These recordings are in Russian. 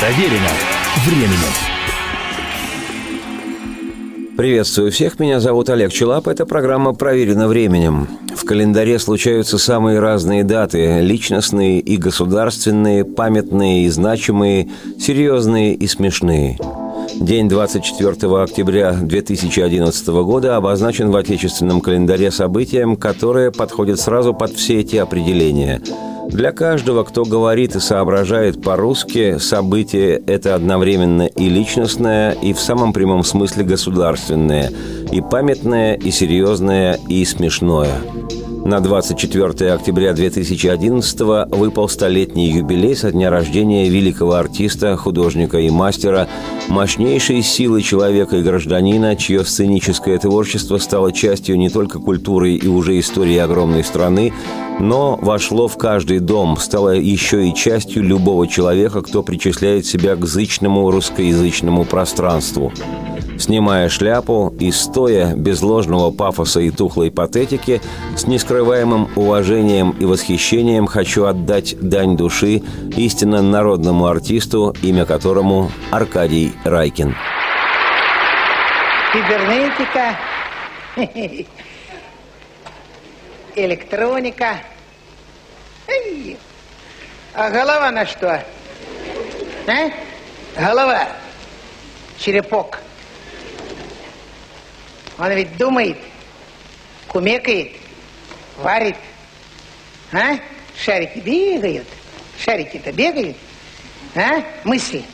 Проверено временем. Приветствую всех, меня зовут Олег Челап, это программа «Проверено временем». В календаре случаются самые разные даты – личностные и государственные, памятные и значимые, серьезные и смешные. День 24 октября 2011 года обозначен в отечественном календаре событием, которое подходит сразу под все эти определения – для каждого, кто говорит и соображает по-русски, событие – это одновременно и личностное, и в самом прямом смысле государственное, и памятное, и серьезное, и смешное – на 24 октября 2011 выпал столетний юбилей со дня рождения великого артиста, художника и мастера, мощнейшей силы человека и гражданина, чье сценическое творчество стало частью не только культуры и уже истории огромной страны, но вошло в каждый дом, стало еще и частью любого человека, кто причисляет себя к зычному русскоязычному пространству – Снимая шляпу и стоя, без ложного пафоса и тухлой патетики, с нескрываемым уважением и восхищением хочу отдать дань души истинно народному артисту, имя которому Аркадий Райкин. Кибернетика, электроника. А голова на что? А? Голова. Черепок. Он ведь думает, кумекает, варит. А? Шарики бегают. Шарики-то бегают. А? Мысли.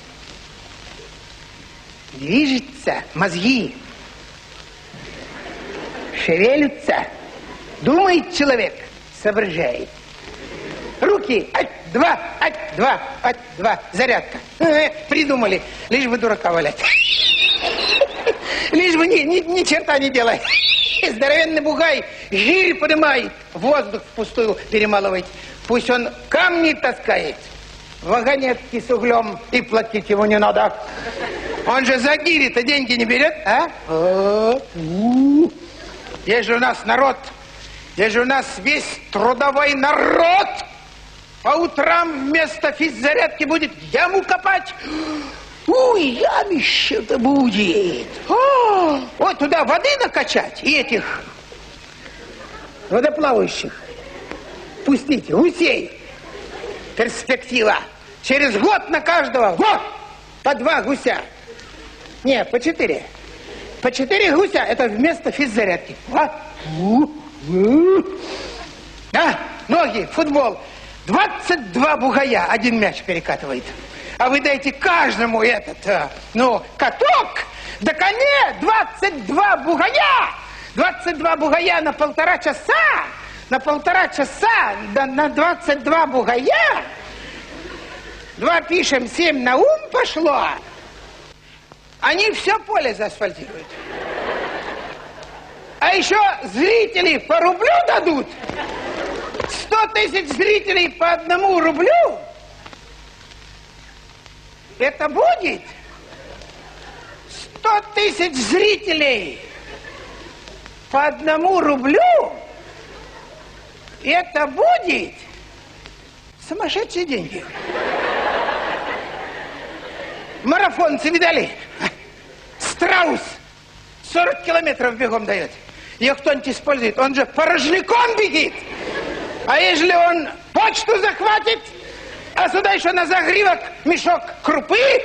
Движется мозги. Шевелятся. Думает человек, соображает. Руки, ать, два, ать, два, ать, два. Зарядка. Э, придумали, лишь бы дурака валять. Лишь бы ни, ни, ни черта не делай. Здоровенный бугай гирь поднимает, воздух впустую перемалывает. Пусть он камни таскает, вагонетки с углем, и платить его не надо. Он же за гири-то деньги не берет, а? Есть же у нас народ, есть же у нас весь трудовой народ. По утрам вместо физзарядки будет яму копать. Ой, ямище-то будет. А, вот туда воды накачать и этих водоплавающих. Пустите, гусей. Перспектива. Через год на каждого, вот, по два гуся. Не, по четыре. По четыре гуся, это вместо физзарядки. Вот. Да, ноги, футбол. 22 бугая. Один мяч перекатывает. А вы дайте каждому этот, э, ну, каток, да коне 22 бугая, 22 бугая на полтора часа, на полтора часа, да на 22 бугая, два пишем, семь на ум пошло, они все поле заасфальтируют. А еще зрители по рублю дадут. 100 тысяч зрителей по одному рублю это будет 100 тысяч зрителей по одному рублю. Это будет сумасшедшие деньги. Марафонцы видали? Страус 40 километров бегом дает. Ее кто-нибудь использует, он же порожняком бегит. А если он почту захватит, а сюда еще на загривок мешок крупы,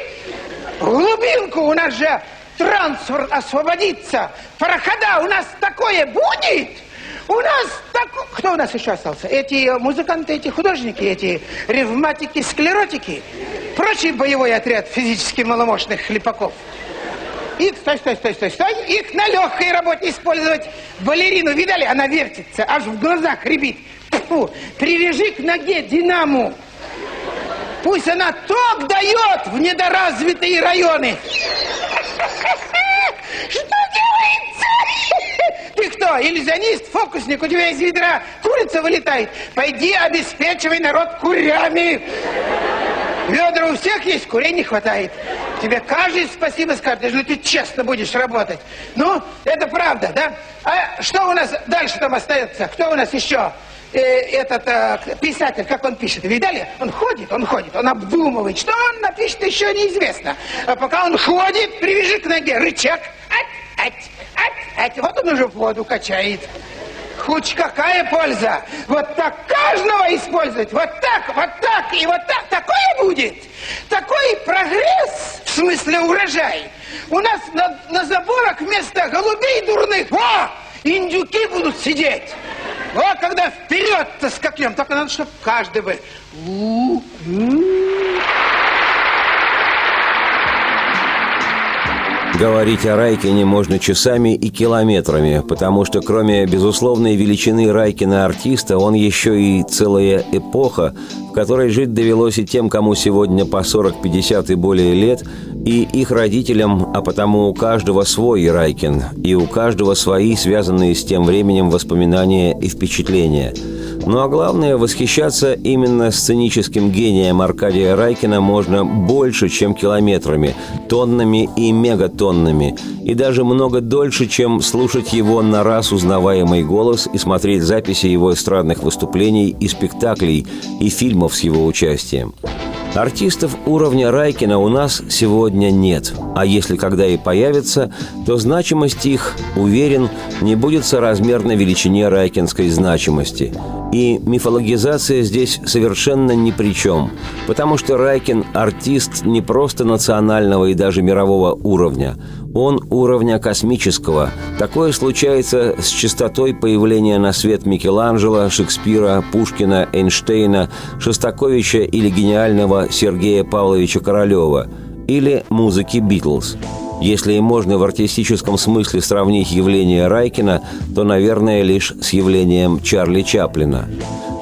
глубинку у нас же трансфер освободится, прохода у нас такое будет, у нас так... Кто у нас еще остался? Эти музыканты, эти художники, эти ревматики, склеротики, прочий боевой отряд физически маломощных хлепаков. Их, стой, стой, стой, стой, стой, их на легкой работе использовать. Балерину, видали? Она вертится, аж в глазах рябит. Фу, привяжи к ноге динаму. Пусть она ток дает в недоразвитые районы. Что делается? Ты кто, иллюзионист, фокусник? У тебя из ведра курица вылетает. Пойди обеспечивай народ курями. Ведра у всех есть, курей не хватает. Тебе каждый спасибо скажет, если ты честно будешь работать. Ну, это правда, да? А что у нас дальше там остается? Кто у нас еще? э, этот э, писатель, как он пишет, видали? Он ходит, он ходит, он обдумывает. Что он напишет, еще неизвестно. А пока он ходит, привяжи к ноге рычаг. Ать, ать, ать, ать. Вот он уже воду качает. Хоть какая польза? Вот так каждого использовать. Вот так, вот так и вот так. Такое будет. Такой прогресс, в смысле урожай. У нас на, на заборах вместо голубей дурных, о, индюки будут сидеть. Вот когда вперед-то скакнем, только надо, чтобы каждый бы... Говорить о Райкине можно часами и километрами, потому что кроме безусловной величины Райкина артиста, он еще и целая эпоха, в которой жить довелось и тем, кому сегодня по 40, 50 и более лет, и их родителям, а потому у каждого свой Райкин, и у каждого свои, связанные с тем временем воспоминания и впечатления – ну а главное, восхищаться именно сценическим гением Аркадия Райкина можно больше, чем километрами, тоннами и мегатоннами, и даже много дольше, чем слушать его на раз узнаваемый голос и смотреть записи его эстрадных выступлений и спектаклей, и фильмов с его участием. Артистов уровня Райкина у нас сегодня нет, а если когда и появится, то значимость их, уверен, не будет соразмерна величине райкинской значимости. И мифологизация здесь совершенно ни при чем, потому что Райкин – артист не просто национального и даже мирового уровня – он уровня космического. Такое случается с частотой появления на свет Микеланджело, Шекспира, Пушкина, Эйнштейна, Шостаковича или гениального Сергея Павловича Королева, или музыки «Битлз». Если и можно в артистическом смысле сравнить явление Райкина, то, наверное, лишь с явлением Чарли Чаплина.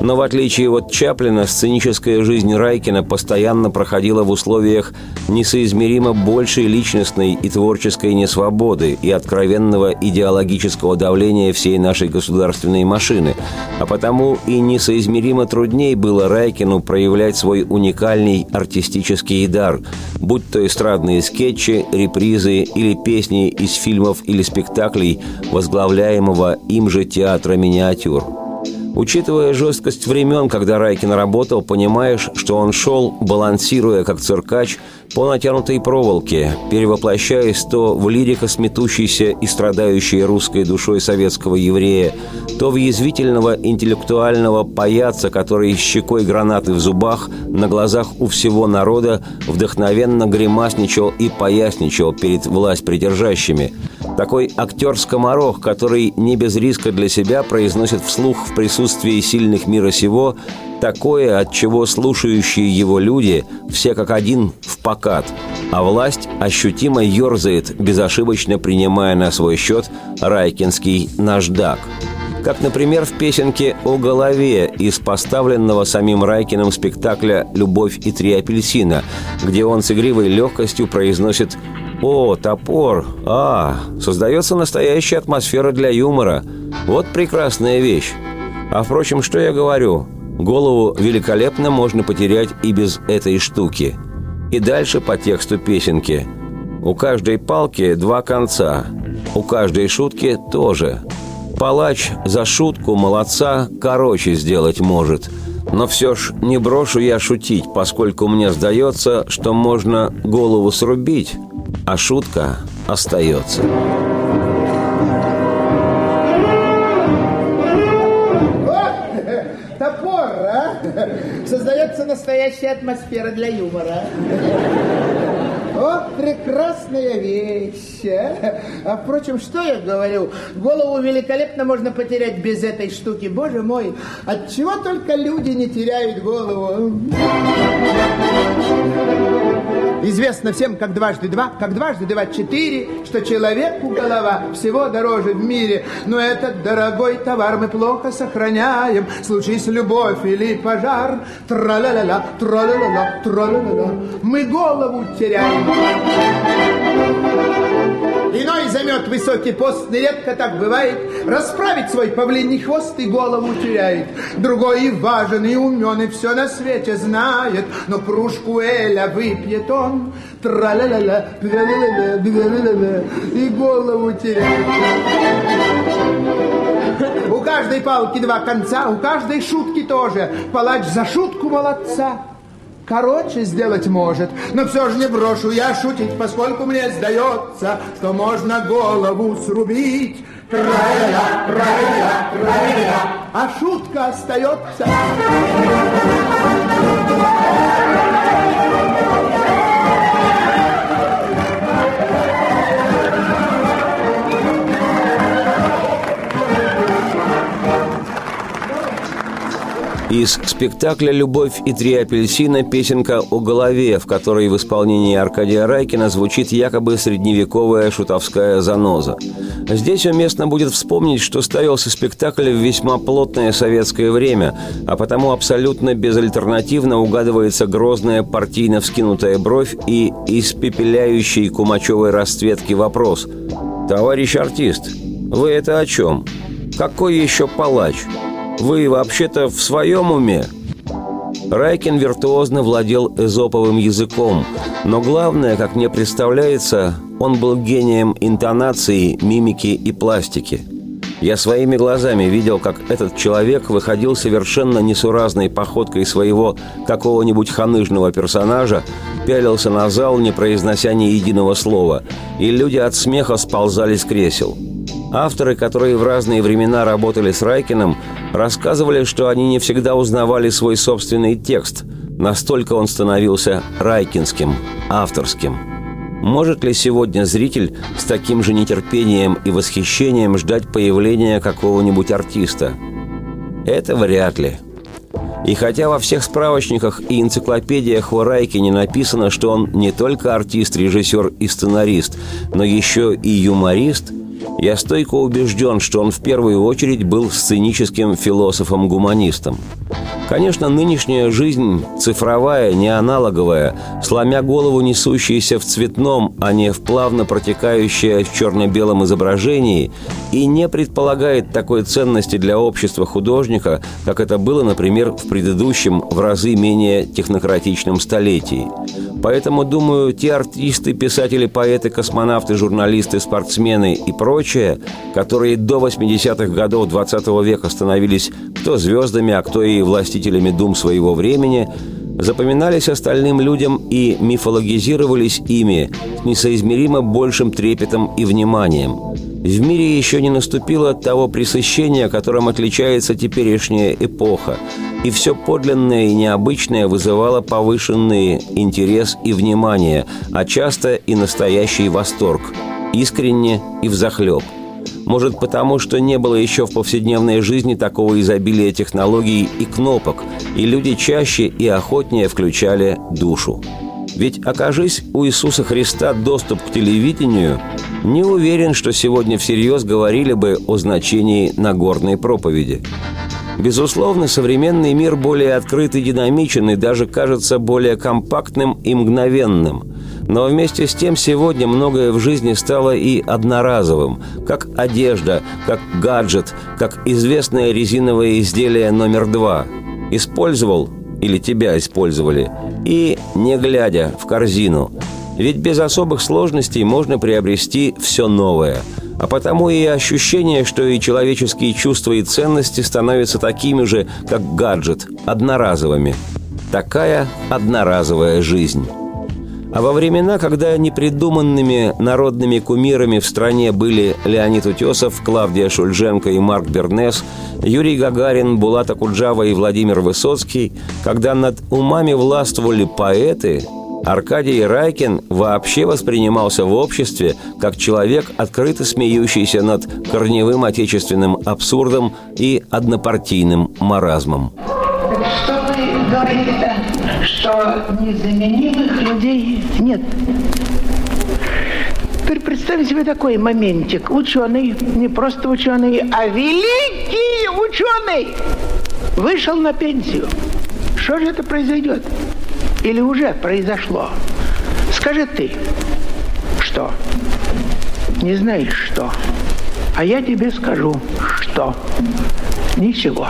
Но в отличие от Чаплина, сценическая жизнь Райкина постоянно проходила в условиях несоизмеримо большей личностной и творческой несвободы и откровенного идеологического давления всей нашей государственной машины, а потому и несоизмеримо трудней было Райкину проявлять свой уникальный артистический дар, будь то эстрадные скетчи, репризы или песни из фильмов или спектаклей, возглавляемого им же театра миниатюр. Учитывая жесткость времен, когда Райкин работал, понимаешь, что он шел, балансируя как циркач, по натянутой проволоке, перевоплощаясь то в лирико сметущейся и страдающей русской душой советского еврея, то в язвительного интеллектуального паяца, который щекой гранаты в зубах на глазах у всего народа вдохновенно гримасничал и поясничал перед власть придержащими. Такой актер-скоморох, который не без риска для себя произносит вслух в присутствии сильных мира сего такое, от чего слушающие его люди все как один в покат, а власть ощутимо ерзает, безошибочно принимая на свой счет райкинский наждак. Как, например, в песенке «О голове» из поставленного самим Райкиным спектакля «Любовь и три апельсина», где он с игривой легкостью произносит «О, топор! А, создается настоящая атмосфера для юмора. Вот прекрасная вещь. А впрочем, что я говорю? Голову великолепно можно потерять и без этой штуки. И дальше по тексту песенки. У каждой палки два конца. У каждой шутки тоже. Палач за шутку молодца короче сделать может. Но все ж не брошу я шутить, поскольку мне сдается, что можно голову срубить, а шутка остается. Настоящая атмосфера для юмора. Вот прекрасная вещь. А впрочем, что я говорю? Голову великолепно можно потерять без этой штуки. Боже мой, от чего только люди не теряют голову? Известно всем, как дважды два, как дважды два четыре, что человеку голова всего дороже в мире. Но этот дорогой товар мы плохо сохраняем. Случись любовь или пожар, тра-ла-ла-ла, тра-ла-ла-ла, тра-ла-ла-ла. Мы голову теряем. Иной займет высокий пост, нередко так бывает, расправить свой павлиний хвост и голову теряет. Другой и важен, и умен, и все на свете знает, но кружку Эля выпьет он, тра-ля-ля-ля, и голову теряет. У каждой палки два конца, у каждой шутки тоже. Палач за шутку молодца. Короче сделать может, но все же не брошу я шутить, поскольку мне сдается, что можно голову срубить. Тра-ля-ля, а шутка остается. Из спектакля «Любовь и три апельсина» песенка о голове, в которой в исполнении Аркадия Райкина звучит якобы средневековая шутовская заноза. Здесь уместно будет вспомнить, что ставился спектакль в весьма плотное советское время, а потому абсолютно безальтернативно угадывается грозная партийно вскинутая бровь и испепеляющий кумачевой расцветки вопрос «Товарищ артист, вы это о чем? Какой еще палач?» Вы вообще-то в своем уме?» Райкин виртуозно владел эзоповым языком, но главное, как мне представляется, он был гением интонации, мимики и пластики. Я своими глазами видел, как этот человек выходил совершенно несуразной походкой своего какого-нибудь ханыжного персонажа, пялился на зал, не произнося ни единого слова, и люди от смеха сползали с кресел – Авторы, которые в разные времена работали с Райкиным, рассказывали, что они не всегда узнавали свой собственный текст, настолько он становился райкинским, авторским. Может ли сегодня зритель с таким же нетерпением и восхищением ждать появления какого-нибудь артиста? Это вряд ли. И хотя во всех справочниках и энциклопедиях о Райкине написано, что он не только артист, режиссер и сценарист, но еще и юморист – я стойко убежден, что он в первую очередь был сценическим философом-гуманистом. Конечно, нынешняя жизнь цифровая, не аналоговая, сломя голову несущаяся в цветном, а не в плавно протекающее в черно-белом изображении, и не предполагает такой ценности для общества художника, как это было, например, в предыдущем, в разы менее технократичном столетии. Поэтому, думаю, те артисты, писатели, поэты, космонавты, журналисты, спортсмены и прочее, которые до 80-х годов 20 века становились кто звездами, а кто и властителями дум своего времени, запоминались остальным людям и мифологизировались ими с несоизмеримо большим трепетом и вниманием – в мире еще не наступило того пресыщения, которым отличается теперешняя эпоха, и все подлинное и необычное вызывало повышенный интерес и внимание, а часто и настоящий восторг, искренне и взахлеб. Может потому, что не было еще в повседневной жизни такого изобилия технологий и кнопок, и люди чаще и охотнее включали душу. Ведь окажись у Иисуса Христа доступ к телевидению, не уверен, что сегодня всерьез говорили бы о значении Нагорной проповеди. Безусловно, современный мир более открыт и динамичен и даже кажется более компактным и мгновенным. Но вместе с тем сегодня многое в жизни стало и одноразовым, как одежда, как гаджет, как известное резиновое изделие номер два. Использовал или тебя использовали, и не глядя в корзину. Ведь без особых сложностей можно приобрести все новое. А потому и ощущение, что и человеческие чувства и ценности становятся такими же, как гаджет, одноразовыми. Такая одноразовая жизнь. А во времена, когда непридуманными народными кумирами в стране были Леонид Утесов, Клавдия Шульженко и Марк Бернес, Юрий Гагарин, Булат Акуджава и Владимир Высоцкий, когда над умами властвовали поэты, Аркадий Райкин вообще воспринимался в обществе как человек, открыто смеющийся над корневым отечественным абсурдом и однопартийным маразмом. Что вы говорите-то? Что незаменимых людей нет. Теперь представьте себе такой моментик. Ученый, не просто ученый, а великий ученый вышел на пенсию. Что же это произойдет? Или уже произошло? Скажи ты, что? Не знаешь, что? А я тебе скажу, что? Ничего.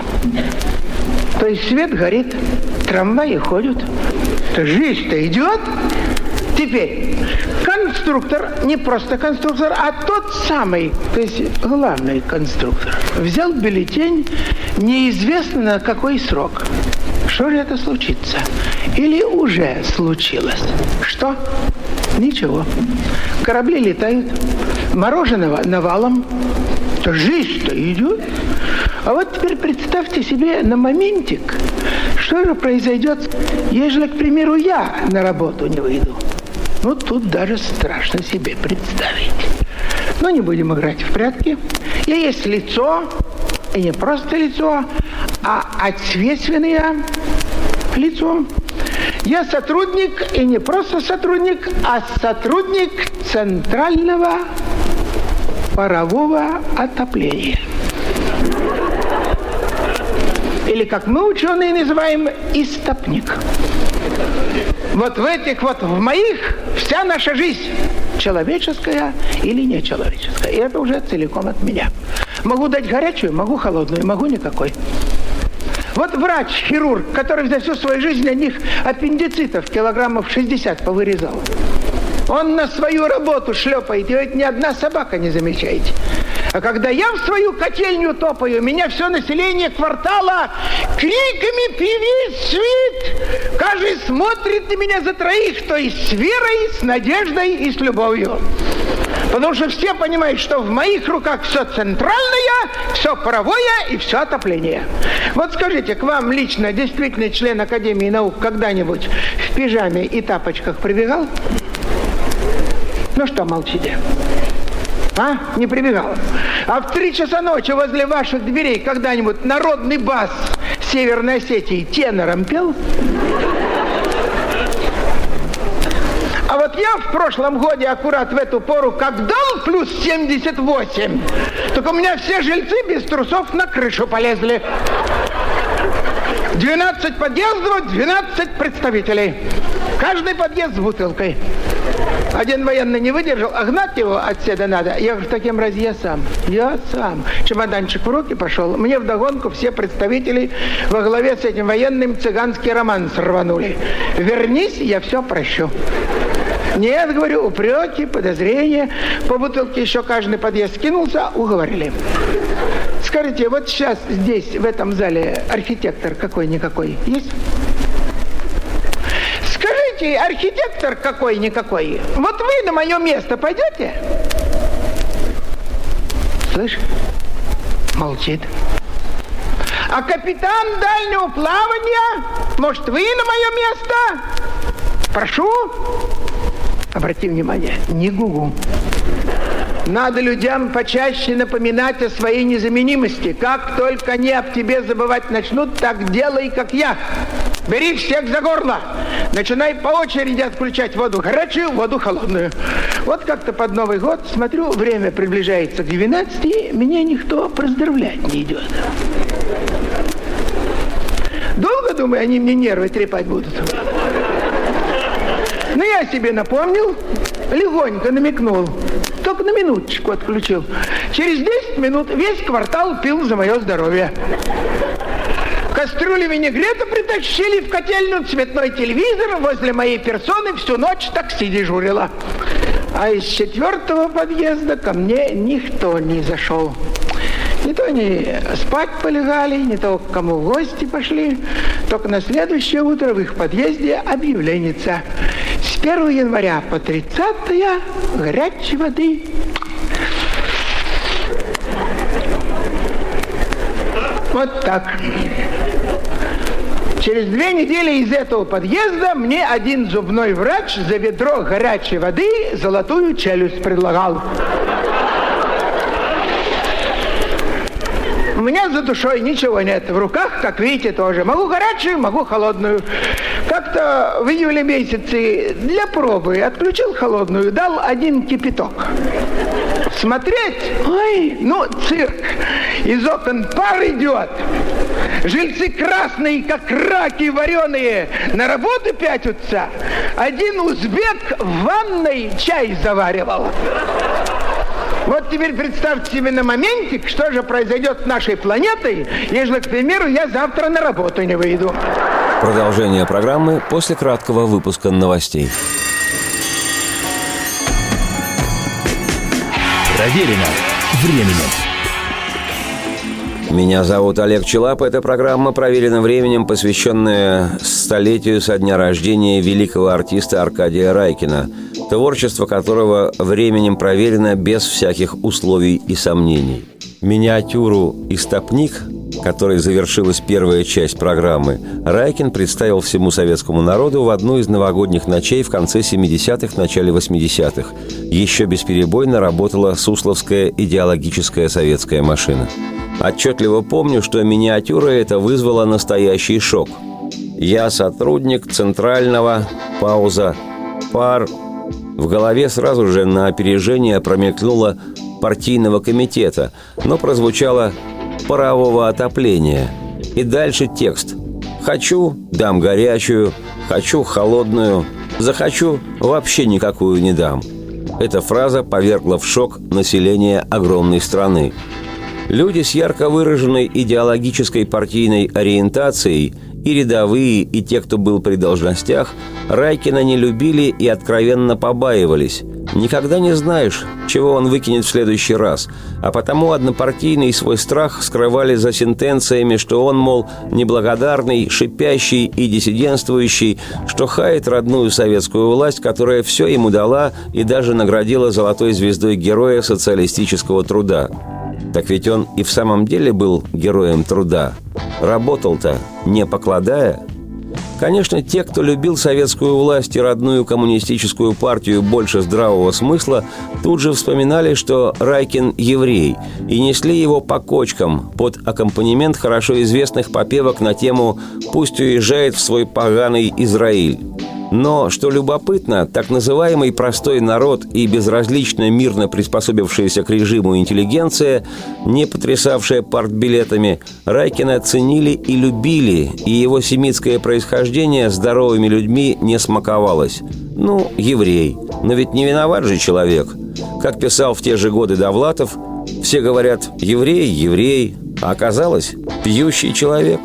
То есть свет горит, трамваи ходят, то жизнь-то идет, Теперь, конструктор, не просто конструктор, а тот самый, то есть главный конструктор, взял бюллетень неизвестно на какой срок. Что же это случится? Или уже случилось? Что? Ничего. Корабли летают, мороженого навалом, то жизнь-то идет. А вот теперь представьте себе на моментик, что же произойдет, если, к примеру, я на работу не выйду. Ну, тут даже страшно себе представить. Но не будем играть в прятки. Я есть лицо, и не просто лицо, а ответственное лицо. Я сотрудник, и не просто сотрудник, а сотрудник центрального парового отопления. Или, как мы, ученые, называем, истопник. Вот в этих вот, в моих, вся наша жизнь, человеческая или нечеловеческая. И это уже целиком от меня. Могу дать горячую, могу холодную, могу никакой. Вот врач, хирург, который за всю свою жизнь на них аппендицитов килограммов 60 повырезал. Он на свою работу шлепает, и ни одна собака не замечаете. А когда я в свою котельню топаю, меня все население квартала криками «Привет, свит!» Каждый смотрит на меня за троих, то есть с верой, с надеждой и с любовью. Потому что все понимают, что в моих руках все центральное, все паровое и все отопление. Вот скажите, к вам лично действительно член Академии наук когда-нибудь в пижаме и тапочках прибегал? Ну что молчите? А? Не прибегал. А в три часа ночи возле ваших дверей когда-нибудь народный бас Северной Осетии тенором пел? А вот я в прошлом годе аккурат в эту пору, как дал плюс 78, только у меня все жильцы без трусов на крышу полезли. 12 подъездов, 12 представителей. Каждый подъезд с бутылкой. Один военный не выдержал, а гнать его отсюда надо. Я говорю, в таком разе я сам. Я сам. Чемоданчик в руки пошел. Мне вдогонку все представители во главе с этим военным цыганский роман сорванули. Вернись, я все прощу. Нет, говорю, упреки, подозрения. По бутылке еще каждый подъезд скинулся, уговорили. Скажите, вот сейчас здесь, в этом зале, архитектор какой-никакой есть? Скажите, архитектор какой-никакой, вот вы на мое место пойдете? Слышь, молчит. А капитан дальнего плавания, может, вы на мое место? Прошу. Обрати внимание, не гугу. Надо людям почаще напоминать о своей незаменимости. Как только они об тебе забывать начнут, так делай, как я. Бери всех за горло. Начинай по очереди отключать воду горячую, воду холодную. Вот как-то под Новый год, смотрю, время приближается к 12, меня никто поздравлять не идет. Долго, думаю, они мне нервы трепать будут? Но я себе напомнил, легонько намекнул. Только на минуточку отключил. Через 10 минут весь квартал пил за мое здоровье. Кастрюли винегрета притащили в котельную, цветной телевизор возле моей персоны всю ночь такси дежурила. А из четвертого подъезда ко мне никто не зашел. Не то они спать полегали, не то к кому в гости пошли. Только на следующее утро в их подъезде объявленница. С 1 января по 30 горячей воды вот так. Через две недели из этого подъезда мне один зубной врач за ведро горячей воды золотую челюсть предлагал. У меня за душой ничего нет. В руках, как видите, тоже. Могу горячую, могу холодную. Как-то в июле месяце для пробы отключил холодную, дал один кипяток. Смотреть, ой, ну, цирк. Из окон пар идет. Жильцы красные, как раки вареные, на работу пятятся. Один узбек в ванной чай заваривал. Вот теперь представьте себе на моментик, что же произойдет с нашей планетой, если, к примеру, я завтра на работу не выйду. Продолжение программы после краткого выпуска новостей. Проверено временем. Меня зовут Олег Челап. Эта программа проверена временем, посвященная столетию со дня рождения великого артиста Аркадия Райкина, творчество которого временем проверено без всяких условий и сомнений. Миниатюру «Истопник», которой завершилась первая часть программы, Райкин представил всему советскому народу в одну из новогодних ночей в конце 70-х, начале 80-х. Еще бесперебойно работала Сусловская идеологическая советская машина. Отчетливо помню, что миниатюра это вызвала настоящий шок. Я сотрудник центрального, пауза, пар. В голове сразу же на опережение промелькнуло партийного комитета, но прозвучало парового отопления. И дальше текст. «Хочу – дам горячую, хочу – холодную, захочу – вообще никакую не дам». Эта фраза повергла в шок население огромной страны. Люди с ярко выраженной идеологической партийной ориентацией и рядовые, и те, кто был при должностях, Райкина не любили и откровенно побаивались. Никогда не знаешь, чего он выкинет в следующий раз, а потому однопартийный свой страх скрывали за сентенциями, что он, мол, неблагодарный, шипящий и диссидентствующий, что хает родную советскую власть, которая все ему дала и даже наградила золотой звездой героя социалистического труда. Так ведь он и в самом деле был героем труда. Работал-то, не покладая. Конечно, те, кто любил советскую власть и родную коммунистическую партию больше здравого смысла, тут же вспоминали, что Райкин – еврей, и несли его по кочкам под аккомпанемент хорошо известных попевок на тему «Пусть уезжает в свой поганый Израиль». Но, что любопытно, так называемый простой народ и безразлично мирно приспособившаяся к режиму интеллигенция, не потрясавшая партбилетами, Райкина ценили и любили, и его семитское происхождение здоровыми людьми не смаковалось. Ну, еврей. Но ведь не виноват же человек. Как писал в те же годы Довлатов, все говорят «еврей, еврей», а оказалось «пьющий человек».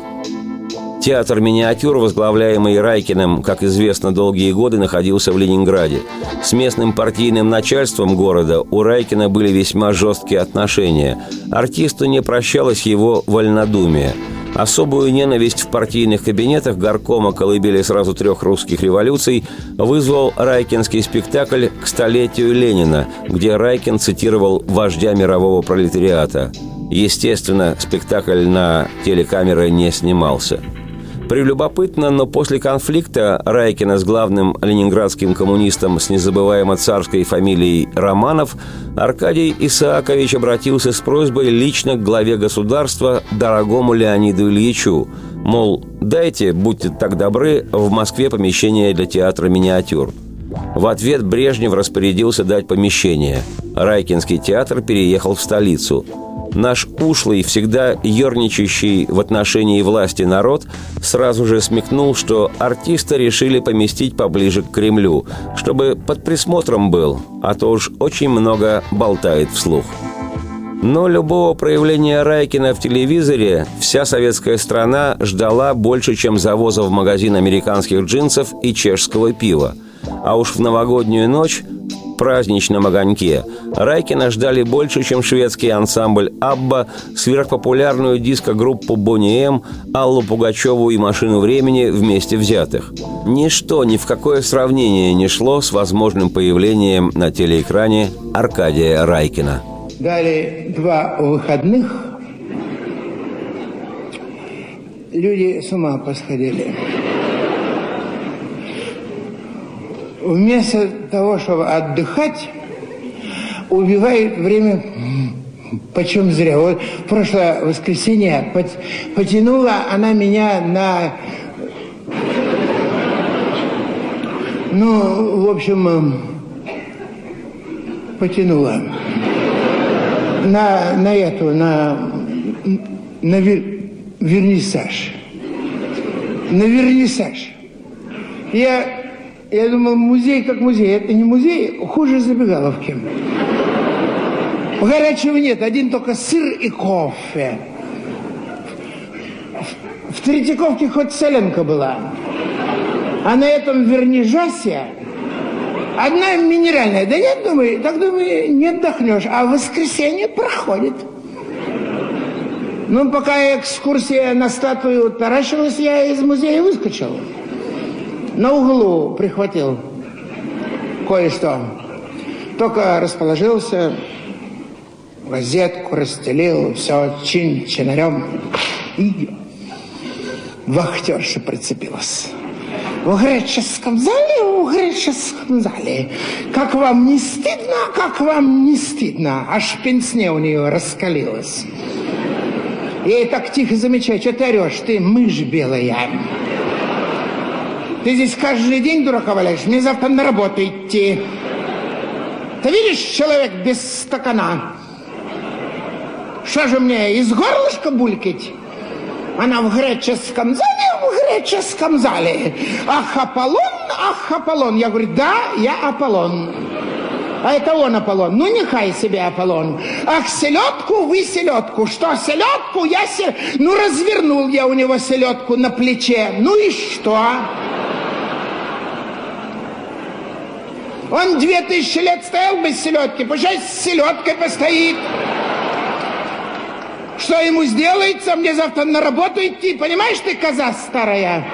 Театр миниатюр, возглавляемый Райкиным, как известно, долгие годы находился в Ленинграде. С местным партийным начальством города у Райкина были весьма жесткие отношения. Артисту не прощалось его вольнодумие. Особую ненависть в партийных кабинетах горкома колыбели сразу трех русских революций вызвал райкинский спектакль «К столетию Ленина», где Райкин цитировал вождя мирового пролетариата. Естественно, спектакль на телекамеры не снимался – Прелюбопытно, но после конфликта Райкина с главным ленинградским коммунистом с незабываемо царской фамилией Романов Аркадий Исаакович обратился с просьбой лично к главе государства, дорогому Леониду Ильичу, мол, дайте, будьте так добры, в Москве помещение для театра миниатюр. В ответ Брежнев распорядился дать помещение. Райкинский театр переехал в столицу – Наш ушлый, всегда ерничающий в отношении власти народ сразу же смекнул, что артиста решили поместить поближе к Кремлю, чтобы под присмотром был, а то уж очень много болтает вслух. Но любого проявления Райкина в телевизоре вся советская страна ждала больше, чем завоза в магазин американских джинсов и чешского пива. А уж в новогоднюю ночь праздничном огоньке. Райкина ждали больше, чем шведский ансамбль «Абба», сверхпопулярную диско-группу «Бонни М», Аллу Пугачеву и «Машину времени» вместе взятых. Ничто ни в какое сравнение не шло с возможным появлением на телеэкране Аркадия Райкина. Дали два выходных. Люди с ума посходили. Вместо того, чтобы отдыхать, убивают время почем зря. Вот прошлое воскресенье потянула она меня на... Ну, в общем, эм, потянула на, на эту, на, на вер, вернисаж. На вернисаж. Я я думал, музей как музей. Это не музей, хуже забегаловки. Горячего нет, один только сыр и кофе. В Третьяковке хоть соленка была. А на этом вернижасе Одна минеральная. Да нет, думаю, так думаю, не отдохнешь. А в воскресенье проходит. Ну, пока экскурсия на статую таращилась, я из музея выскочил. На углу прихватил кое-что. Только расположился, розетку расстелил, все чин-чинарем. И вахтерша прицепилась. В греческом зале, в греческом зале. Как вам не стыдно, как вам не стыдно. Аж пенсне у нее раскалилась. Ей так тихо замечаю, что ты орешь, ты мышь белая. Ты здесь каждый день дурака валяешь, мне завтра на работу идти. Ты видишь, человек без стакана? Что же мне, из горлышка булькать? Она в греческом зале, в греческом зале. Ах, Аполлон, ах, Аполлон. Я говорю, да, я Аполлон. А это он Аполлон. Ну, нехай себе Аполлон. Ах, селедку, вы селедку. Что, селедку? Я селедку. Ну, развернул я у него селедку на плече. Ну и что? Он две тысячи лет стоял без селедки, пусть с селедкой постоит. Что ему сделается? Мне завтра на работу идти, понимаешь ты, коза старая?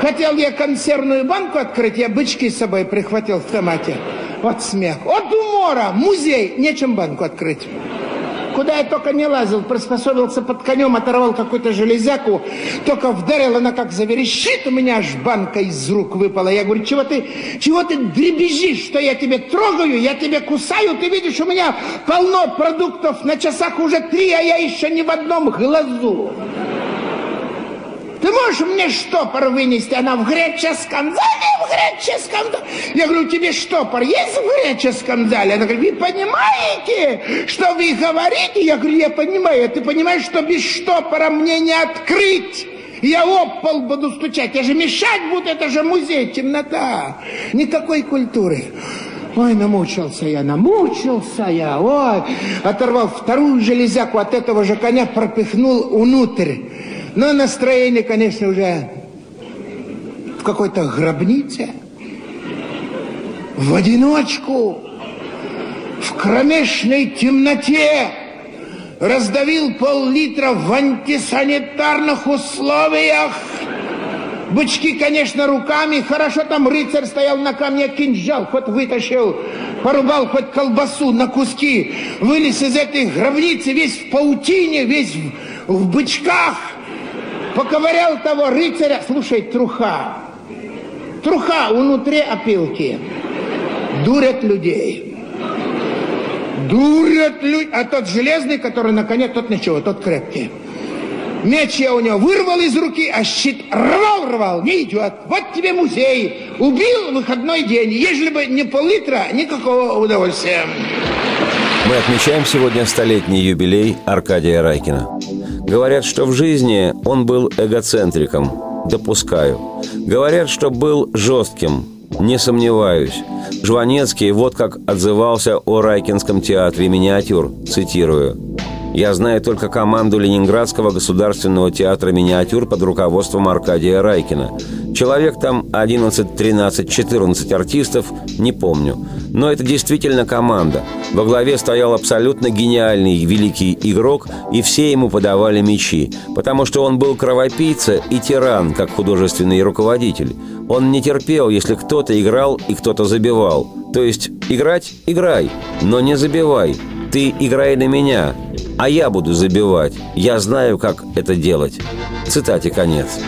Хотел я консервную банку открыть, я бычки с собой прихватил в томате. Вот смех. От умора. Музей. Нечем банку открыть. Куда я только не лазил, приспособился под конем, оторвал какую-то железяку, только вдарил, она как заверещит, у меня аж банка из рук выпала. Я говорю, чего ты, чего ты дребезжишь, что я тебе трогаю, я тебе кусаю, ты видишь, у меня полно продуктов, на часах уже три, а я еще ни в одном глазу. Ты можешь мне штопор вынести? Она в греческом зале, в греческом зале. Я говорю, тебе штопор есть в греческом зале? Она говорит, вы понимаете, что вы говорите? Я говорю, я понимаю. Ты понимаешь, что без штопора мне не открыть? Я об пол буду стучать. Я же мешать буду, это же музей, темнота. Никакой культуры. Ой, намучился я, намучился я, ой. Оторвал вторую железяку от этого же коня, пропихнул внутрь. Но настроение, конечно, уже в какой-то гробнице, в одиночку, в кромешной темноте раздавил пол-литра в антисанитарных условиях. Бычки, конечно, руками. Хорошо там рыцарь стоял на камне, кинжал хоть вытащил, порубал хоть колбасу на куски. Вылез из этой гробницы весь в паутине, весь в, в бычках – поковырял того рыцаря, слушай, труха, труха внутри опилки, дурят людей. Дурят людей. А тот железный, который на коне, тот ничего, тот крепкий. Меч я у него вырвал из руки, а щит рвал-рвал, не идет. Вот тебе музей. Убил выходной день. Ежели бы не пол-литра, никакого удовольствия. Мы отмечаем сегодня столетний юбилей Аркадия Райкина. Говорят, что в жизни он был эгоцентриком. Допускаю. Говорят, что был жестким. Не сомневаюсь. Жванецкий вот как отзывался о Райкинском театре миниатюр. Цитирую. Я знаю только команду Ленинградского государственного театра миниатюр под руководством Аркадия Райкина. Человек там 11, 13, 14 артистов, не помню. Но это действительно команда. Во главе стоял абсолютно гениальный великий игрок, и все ему подавали мячи, потому что он был кровопийца и тиран, как художественный руководитель. Он не терпел, если кто-то играл и кто-то забивал. То есть играть – играй, но не забивай. Ты играй на меня, а я буду забивать. Я знаю, как это делать. Цитате конец.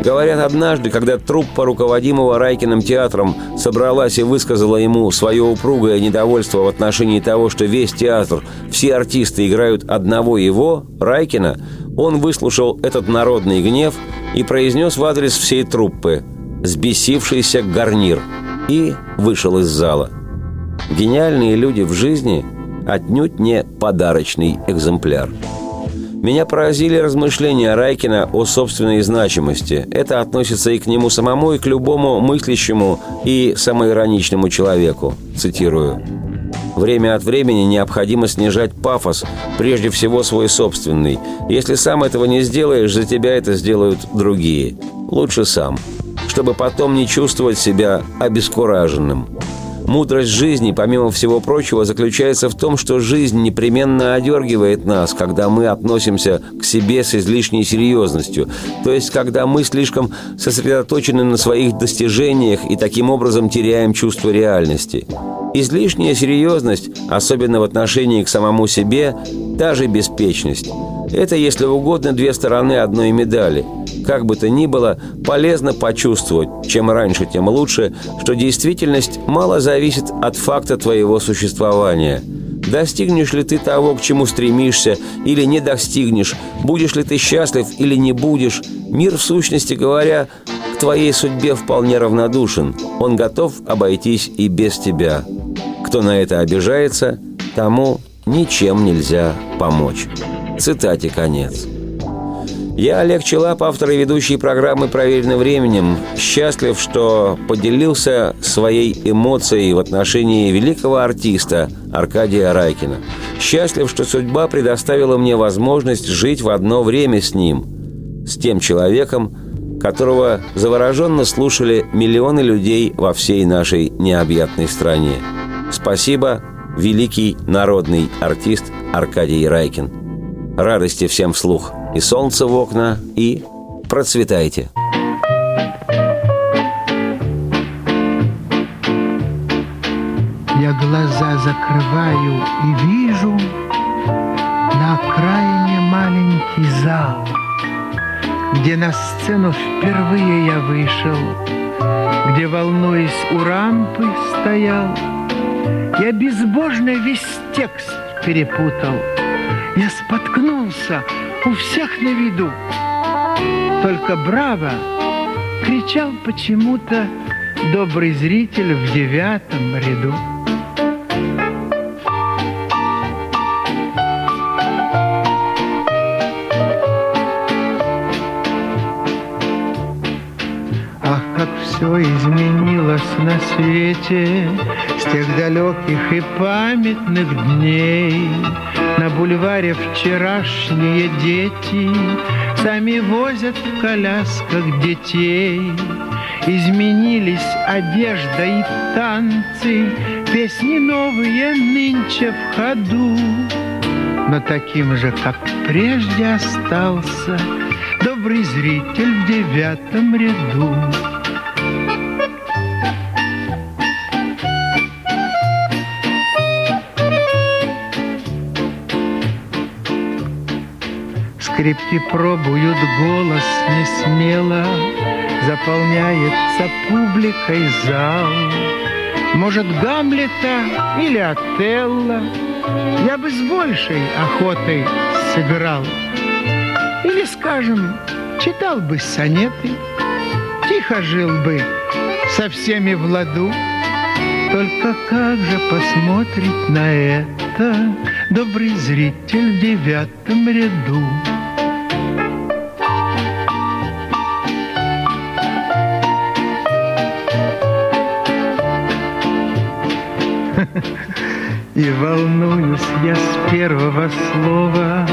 Говорят, однажды, когда труппа руководимого Райкиным театром собралась и высказала ему свое упругое недовольство в отношении того, что весь театр, все артисты играют одного его, Райкина, он выслушал этот народный гнев и произнес в адрес всей труппы «Сбесившийся гарнир» и вышел из зала. Гениальные люди в жизни отнюдь не подарочный экземпляр – меня поразили размышления Райкина о собственной значимости. Это относится и к нему самому, и к любому мыслящему и самоироничному человеку. Цитирую. Время от времени необходимо снижать пафос, прежде всего свой собственный. Если сам этого не сделаешь, за тебя это сделают другие. Лучше сам. чтобы потом не чувствовать себя обескураженным. Мудрость жизни, помимо всего прочего, заключается в том, что жизнь непременно одергивает нас, когда мы относимся к себе с излишней серьезностью, то есть когда мы слишком сосредоточены на своих достижениях и таким образом теряем чувство реальности. Излишняя серьезность, особенно в отношении к самому себе, даже беспечность. Это, если угодно, две стороны одной медали. Как бы то ни было, полезно почувствовать, чем раньше, тем лучше, что действительность мало зависит от факта твоего существования. Достигнешь ли ты того, к чему стремишься, или не достигнешь, будешь ли ты счастлив или не будешь, мир, в сущности говоря, к твоей судьбе вполне равнодушен. Он готов обойтись и без тебя. Кто на это обижается, тому ничем нельзя помочь. Цитате конец. Я, Олег Челап, автор и ведущий программы «Проверено временем», счастлив, что поделился своей эмоцией в отношении великого артиста Аркадия Райкина. Счастлив, что судьба предоставила мне возможность жить в одно время с ним, с тем человеком, которого завороженно слушали миллионы людей во всей нашей необъятной стране. Спасибо, великий народный артист Аркадий Райкин. Радости всем вслух. И солнце в окна, и процветайте. Я глаза закрываю и вижу на окраине маленький зал, где на сцену впервые я вышел, где, волнуясь у рампы, стоял. Я безбожно весь текст перепутал — я споткнулся у всех на виду. Только браво кричал почему-то добрый зритель в девятом ряду. Ах, как все изменилось на свете С тех далеких и памятных дней на бульваре вчерашние дети Сами возят в колясках детей. Изменились одежда и танцы, Песни новые нынче в ходу. Но таким же, как прежде, остался Добрый зритель в девятом ряду. Скрипки пробуют голос не смело, Заполняется публикой зал. Может, Гамлета или Отелло Я бы с большей охотой сыграл. Или, скажем, читал бы сонеты, Тихо жил бы со всеми в ладу. Только как же посмотреть на это Добрый зритель в девятом ряду? Волнуюсь я с первого слова,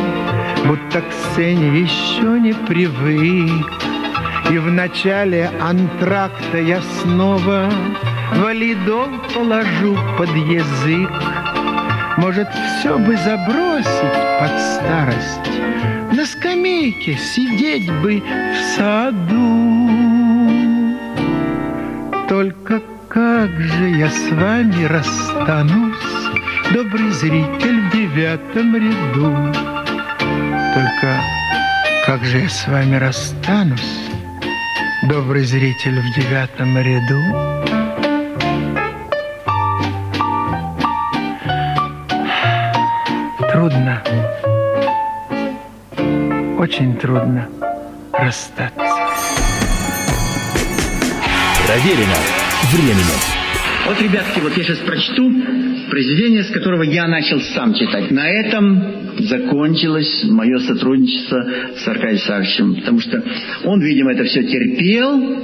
Будто к сцене еще не привык. И в начале антракта я снова Валидол положу под язык. Может, все бы забросить под старость, На скамейке сидеть бы в саду. Только как же я с вами расстанусь, Добрый зритель в девятом ряду? Только как же я с вами расстанусь, Добрый зритель в девятом ряду? Трудно, очень трудно расстаться. Проверено временем. Вот, ребятки, вот я сейчас прочту произведение, с которого я начал сам читать. На этом закончилось мое сотрудничество с Аркадием Савичем, потому что он, видимо, это все терпел.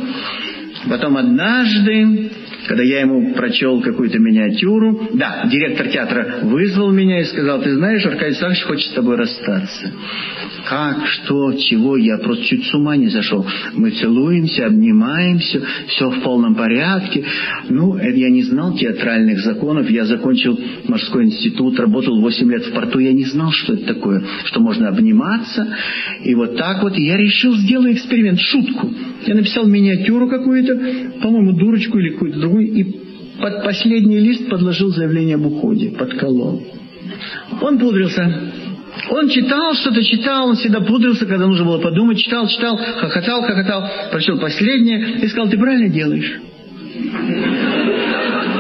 Потом однажды Когда я ему прочел какую-то миниатюру, да, директор театра вызвал меня и сказал, ты знаешь, Аркадий Савич хочет с тобой расстаться. Как, что, чего, я просто чуть с ума не зашел. Мы целуемся, обнимаемся, все в полном порядке. Ну, я не знал театральных законов. Я закончил морской институт, работал 8 лет в порту. Я не знал, что это такое, что можно обниматься. И вот так вот я решил сделать эксперимент, шутку. Я написал миниатюру какую-то, по-моему, дурочку или какую-то другую, и под последний лист подложил заявление об уходе, подколол. Он пудрился. Он читал, что-то читал, он всегда пудрился, когда нужно было подумать, читал, читал, хохотал, хохотал, прочел последнее и сказал, ты правильно делаешь.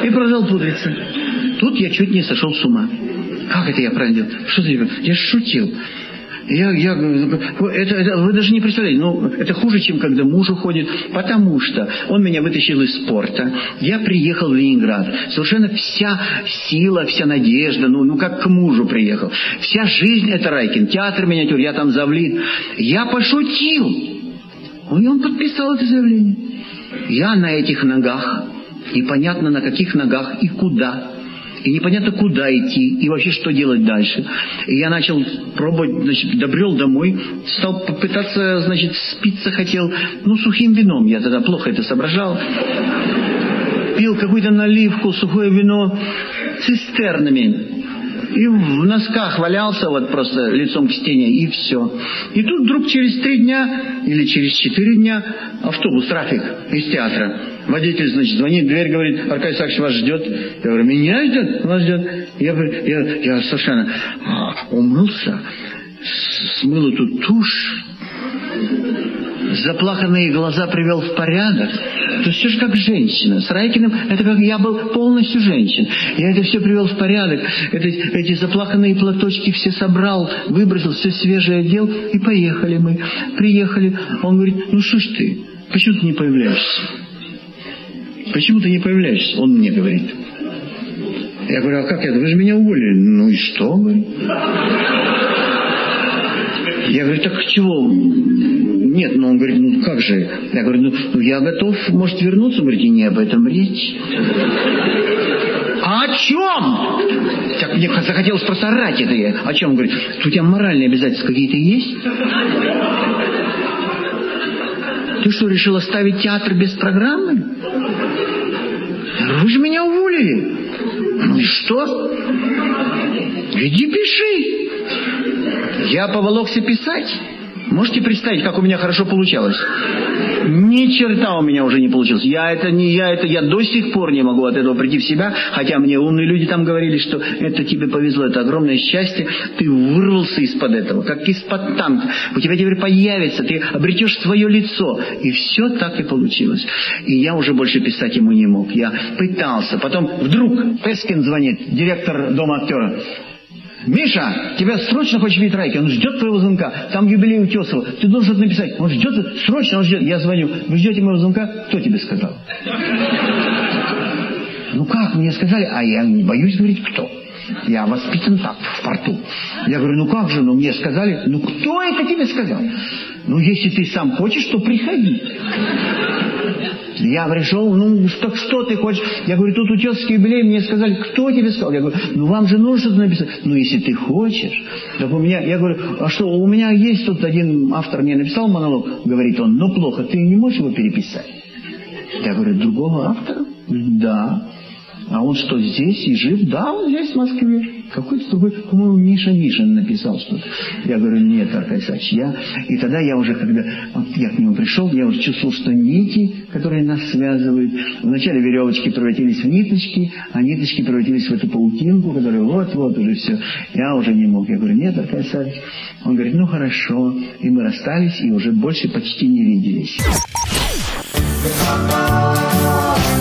И продолжал пудриться. Тут я чуть не сошел с ума. Как это я правильно делал? Что ты? Я шутил. Я, я, это, это, вы даже не представляете, ну, это хуже, чем когда муж уходит, потому что он меня вытащил из спорта, я приехал в Ленинград, совершенно вся сила, вся надежда, ну, ну как к мужу приехал, вся жизнь это Райкин, театр миниатюр, я там завлит, я пошутил, и он подписал это заявление. Я на этих ногах, непонятно на каких ногах и куда и непонятно куда идти, и вообще что делать дальше. И я начал пробовать, значит, добрел домой, стал попытаться, значит, спиться хотел, ну, сухим вином, я тогда плохо это соображал. Пил какую-то наливку, сухое вино, цистернами. И в носках валялся вот просто лицом к стене, и все. И тут вдруг через три дня или через четыре дня автобус, трафик из театра Водитель, значит, звонит, дверь говорит, Аркадий Сакович вас ждет. Я говорю, меня ждет? Вас ждет. Я, я, я совершенно а, умылся, смыл эту тушь, заплаканные глаза привел в порядок. То есть все же как женщина. С Райкиным это как я был полностью женщин. Я это все привел в порядок. Это, эти заплаканные платочки все собрал, выбросил, все свежее одел. И поехали мы. Приехали. Он говорит, ну что ж ты, почему ты не появляешься? Почему ты не появляешься? Он мне говорит. Я говорю, а как это? Вы же меня уволили. Ну и что? Говорю. Я говорю, так чего? Нет, ну он говорит, ну как же? Я говорю, ну, ну я готов, может, вернуться. Он говорит, не об этом речь. А о чем? Так мне захотелось просто орать это я. О чем? Он говорит, у тебя моральные обязательства какие-то есть? Ты что, решил оставить театр без программы? Вы же меня уволили. Ну и что? Иди пиши. Я поволокся писать. Можете представить, как у меня хорошо получалось? Ни черта у меня уже не получилось. Я это не я это я до сих пор не могу от этого прийти в себя, хотя мне умные люди там говорили, что это тебе повезло, это огромное счастье, ты вырвался из-под этого, как из-под танка. У тебя теперь появится, ты обретешь свое лицо. И все так и получилось. И я уже больше писать ему не мог. Я пытался. Потом вдруг Пескин звонит, директор дома актера. Миша, тебя срочно хочет видеть Райки, он ждет твоего звонка. Там юбилей у Тесова. Ты должен написать. Он ждет, срочно он ждет. Я звоню. Вы ждете моего звонка? Кто тебе сказал? Ну как, мне сказали, а я не боюсь говорить, кто. Я воспитан так, в порту. Я говорю, ну как же, ну мне сказали, ну кто это тебе сказал? Ну если ты сам хочешь, то приходи. Я пришел, ну что, что ты хочешь? Я говорю, тут учетский юбилей, мне сказали, кто тебе сказал? Я говорю, ну вам же нужно что-то написать. Ну если ты хочешь. Так у меня, я говорю, а что, у меня есть тут один автор мне написал монолог, говорит он, ну плохо, ты не можешь его переписать? Я говорю, другого автора? Да. А он что, здесь и жив? Да, он здесь, в Москве. Какой-то другой, по-моему, Миша Мишин написал что-то. Я говорю, нет, Аркадий Исааевич, я... И тогда я уже, когда вот я к нему пришел, я уже чувствовал, что нити, которые нас связывают, вначале веревочки превратились в ниточки, а ниточки превратились в эту паутинку, которая вот-вот уже все. Я уже не мог. Я говорю, нет, Аркадий Исааевич. Он говорит, ну хорошо. И мы расстались, и уже больше почти не виделись.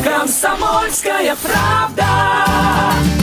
Комсомольская правда.